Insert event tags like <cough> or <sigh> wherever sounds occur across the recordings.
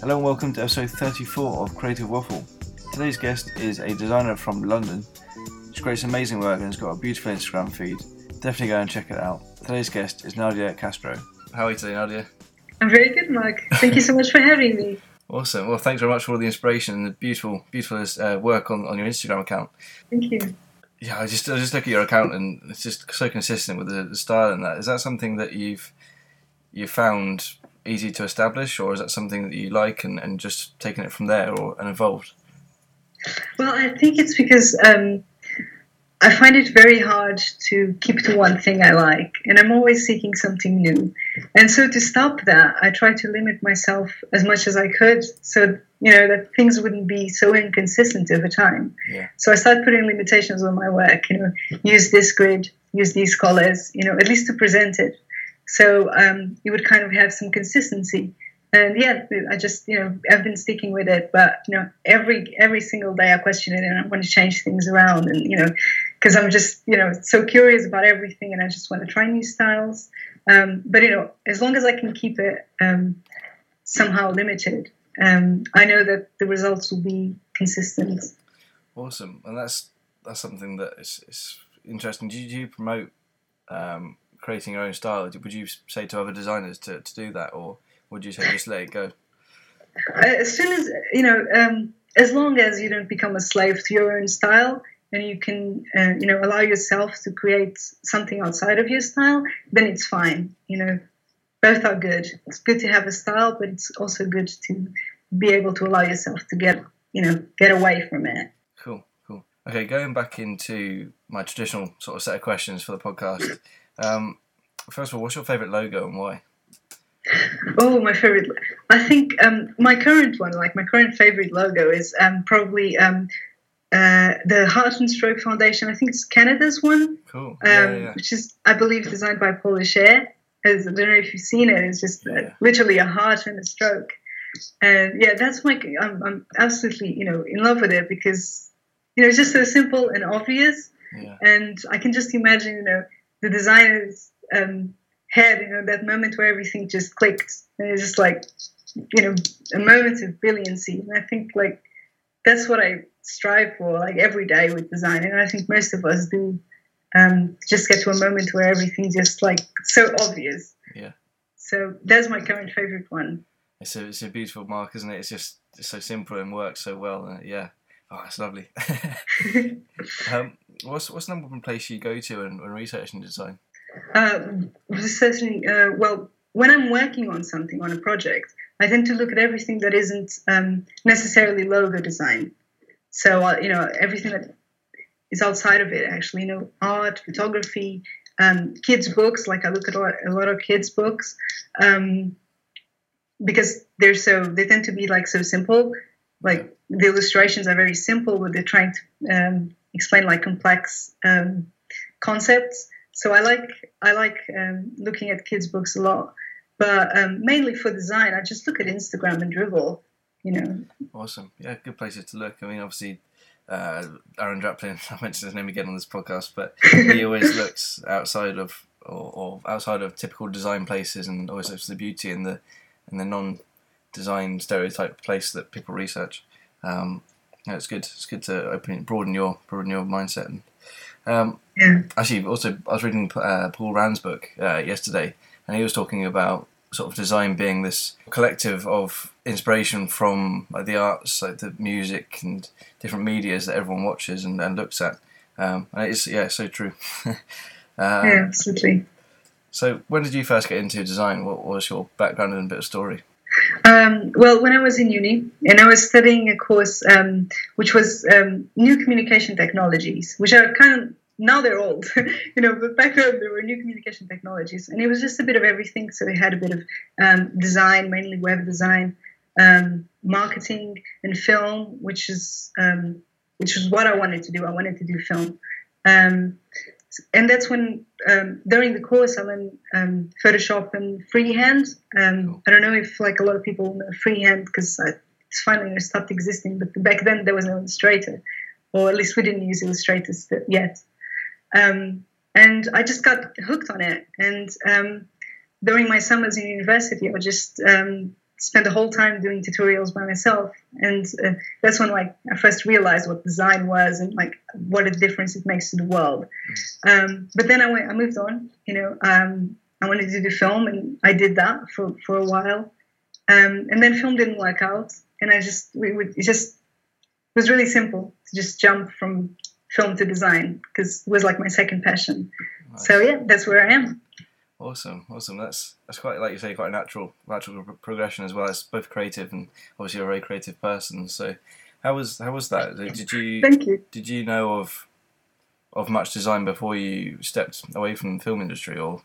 Hello and welcome to episode 34 of Creative Waffle. Today's guest is a designer from London. She creates amazing work and has got a beautiful Instagram feed. Definitely go and check it out. Today's guest is Nadia Castro. How are you today, Nadia? I'm very good, Mark. Thank you so much for having me. Awesome. Well, thanks very much for all the inspiration and the beautiful, beautiful uh, work on, on your Instagram account. Thank you. Yeah, I just I just look at your account and it's just so consistent with the, the style and that. Is that something that you've you found easy to establish, or is that something that you like and, and just taking it from there or and evolved? Well, I think it's because um, I find it very hard to keep to one thing I like, and I'm always seeking something new. And so to stop that, I try to limit myself as much as I could, so you know that things wouldn't be so inconsistent over time. Yeah. So I start putting limitations on my work. You know, use this grid, use these colors. You know, at least to present it. So um, you would kind of have some consistency. And yeah, I just you know I've been sticking with it, but you know every every single day I question it and I want to change things around, and you know because I'm just you know so curious about everything and I just want to try new styles. Um, but you know as long as I can keep it um, somehow limited, um, I know that the results will be consistent. Awesome, and that's that's something that is, is interesting. Do you, do you promote um, creating your own style? Would you say to other designers to, to do that, or would you say just let it go? Uh, as soon as you know, um, as long as you don't become a slave to your own style, and you can, uh, you know, allow yourself to create something outside of your style, then it's fine. You know, both are good. It's good to have a style, but it's also good to be able to allow yourself to get, you know, get away from it. Cool, cool. Okay, going back into my traditional sort of set of questions for the podcast. Um, first of all, what's your favourite logo and why? Oh, my favorite. I think um, my current one, like my current favorite logo, is um, probably um, uh, the Heart and Stroke Foundation. I think it's Canada's one. Cool. Um, Yeah, yeah. Which is, I believe, designed by Paul Cher. As I don't know if you've seen it. It's just uh, Yeah. literally a heart and a stroke. And yeah, that's my. I'm, I'm absolutely, you know, in love with it because you know it's just so simple and obvious, and I can just imagine, you know, the designer's um, head, you know, that moment where everything just clicked, and it's just like, you know, a moment of brilliancy. And I think like that's what I strive for, like every day with design, and I think most of us do. Um, just get to a moment where everything just like so obvious. Yeah. So that's my current favorite one. It's a it's a beautiful mark, isn't it? It's just it's so simple and works so well. And yeah, oh, that's lovely. <laughs> <laughs> um, what's what's the number one place you go to when, when researching design? Um, researching, uh, well, when I'm working on something on a project, I tend to look at everything that isn't um, necessarily logo design. So uh, you know everything that is outside of it, actually, you know, art, photography, um, kids' books. Like I look at a lot, a lot of kids' books um, because they're so they tend to be like so simple. Like the illustrations are very simple, but they're trying to um, explain like complex um, concepts. So I like I like um, looking at kids' books a lot, but um, mainly for design, I just look at Instagram and Dribbble. You know, Awesome. Yeah, good places to look. I mean, obviously, uh, Aaron Draplin, <laughs> I mentioned his name again on this podcast, but he <laughs> always looks outside of or, or outside of typical design places and always looks for the beauty in the in the non-design stereotype place that people research. Um, yeah, it's good. It's good to open broaden your broaden your mindset. And, um, yeah. actually, also, I was reading uh, Paul Rand's book uh, yesterday, and he was talking about sort of design being this collective of inspiration from like, the arts, like the music and different medias that everyone watches and, and looks at. Um, and it's yeah, so true. uh, <laughs> yeah, absolutely. So, when did you first get into design? What was your background and a bit of story? Um, well, when I was in uni, and I was studying a course um, which was um, new communication technologies, which are kind of now they're old, <laughs> you know, but back then there were new communication technologies, and it was just a bit of everything. So it had a bit of um, design, mainly web design, um, marketing, and film, which is um, which is what I wanted to do. I wanted to do film. And that's when um, during the course I learned um, Photoshop and FreeHand. Um, I don't know if like a lot of people know FreeHand because it's finally stopped existing, but back then there was no Illustrator, or at least we didn't use Illustrators yet. Um, and I just got hooked on it. And um, during my summers in university, I would just um, spent the whole time doing tutorials by myself, and uh, that's when like I first realized what design was and like what a difference it makes to the world. Um, but then I went, I moved on. You know, um, I wanted to do film, and I did that for for a while, um, and then film didn't work out, and I just we would it just it was really simple to just jump from film to design because it was like my second passion. Nice. So yeah, that's where I am. Awesome, awesome. That's that's quite like you say, quite a natural natural progression as well. It's both creative and obviously you're a very creative person. So, how was how was that? Did you thank you? Did you know of of much design before you stepped away from the film industry, or?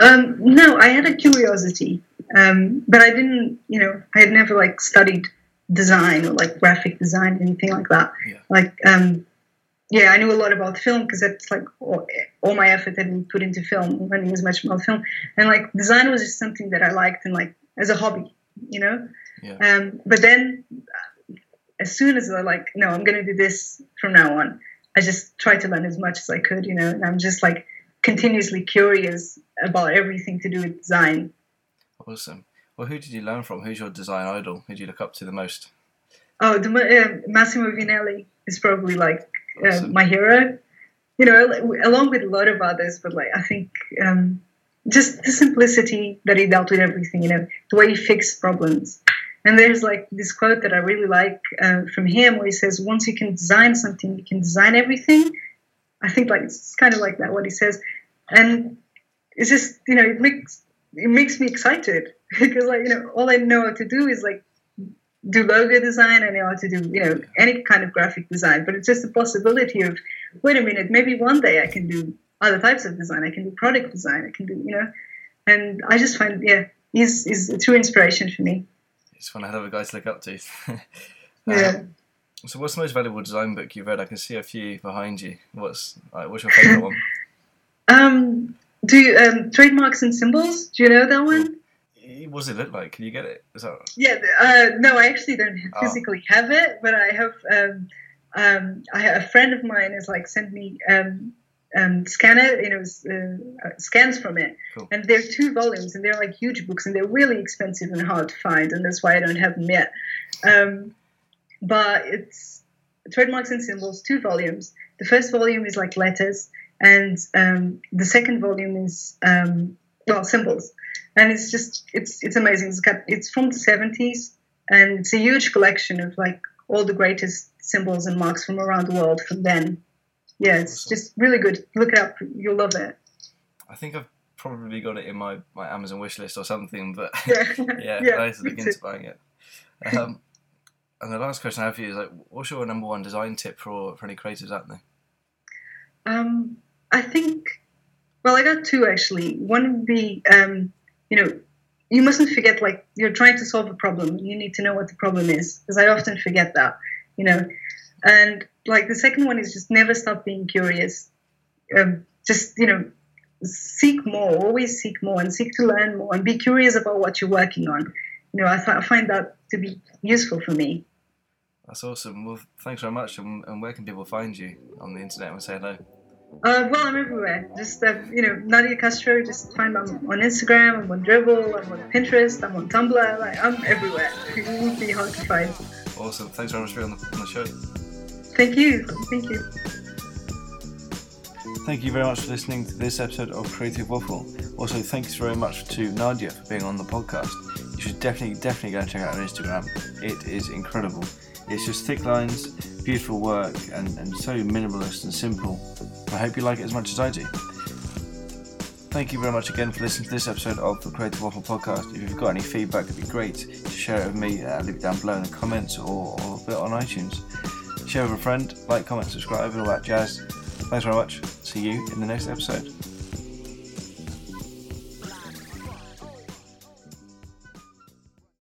Um, no, I had a curiosity, um, but I didn't. You know, I had never like studied design or like graphic design, or anything like that. Yeah. Like um, yeah, I knew a lot about film because that's like all, all, my effort had been put into film, learning as much about film, and like design was just something that I liked and like as a hobby, you know. Yeah. Um, but then, as soon as I like, no, I'm gonna do this from now on. I just tried to learn as much as I could, you know, and I'm just like continuously curious about everything to do with design. Awesome. Well, who did you learn from? Who's your design idol? Who do you look up to the most? Oh, the, uh, Massimo Vignelli is probably like uh, my hero. You know, along with a lot of others, but like I think um, just the simplicity that he dealt with everything. You know, the way he fixed problems. And there's like this quote that I really like uh, from him, where he says, "Once you can design something, you can design everything." I think like it's kind of like that what he says, and it's just you know it makes it makes me excited <laughs> because like you know all I know how to do is like do logo design I know how to do you know any kind of graphic design but it's just the possibility of wait a minute maybe one day I can do other types of design. I can do product design. I can do you know and I just find yeah he's, he's a true inspiration for me. He's one hell of a guy to look up to. <laughs> Yeah. um, so what's the most valuable design book you've read? I can see a few behind you. What's like, what's your favorite one? <laughs> Um do you, um, trademarks and symbols? Do you know that one what does it look like? Can you get it? Is that yeah? Uh, no, I actually don't oh. physically oh. have it, but I have. Um, um, I have a friend of mine has like sent me um, um, scan it, you know, uh, uh, scans from it, cool. and they're two volumes, and they're like huge books, and they're really expensive and hard to find, and that's why I don't have them yet. Um, but it's trademarks and symbols, two volumes. The first volume is like letters, and um, the second volume is um, well symbols and it's just it's it's amazing. It's got it's from the seventies, and it's a huge collection of like all the greatest symbols and marks from around the world from then. Yeah, it's awesome. just really good. Look it up; you'll love it. I think I've probably got it in my, my Amazon wish list or something, but <laughs> yeah, <laughs> yeah, yeah I to look into buying it. Um, <laughs> and the last question I have for you is like, what's your number one design tip for for any creatives out there? Um, I think, well, I got two actually. One would be um, you know, you mustn't forget like you're trying to solve a problem. You need to know what the problem is because I often forget that, you know. And like the second one is just never stop being curious. Um, just you know, seek more. Always seek more and seek to learn more and be curious about what you're working on. You know, I, th- I find that to be useful for me. That's awesome. Well, thanks very much. And, and where can people find you on the internet and say hello? Uh, well, I'm everywhere. Just uh, you know, Nadia Castro. Just find me on Instagram. I'm on Dribbble. I'm on Pinterest. I'm on Tumblr. Like I'm everywhere. <laughs> It won't be hard to find. Awesome. Thanks very much for being on the, on the show. Thank you. Thank you. Thank you very much for listening to this episode of Creative Waffle. Also, thanks very much to Nadia for being on the podcast. You should definitely, definitely go and check out her Instagram. It is incredible. It's just thick lines, beautiful work, and, and so minimalist and simple. I hope you like it as much as I do. Thank you very much again for listening to this episode of the Creative Waffle Podcast. If you've got any feedback, it'd be great to share it with me. Uh, leave it down below in the comments or, or a bit on iTunes. Share with a friend, like, comment, subscribe, and all that jazz. Thanks very much. See you in the next episode.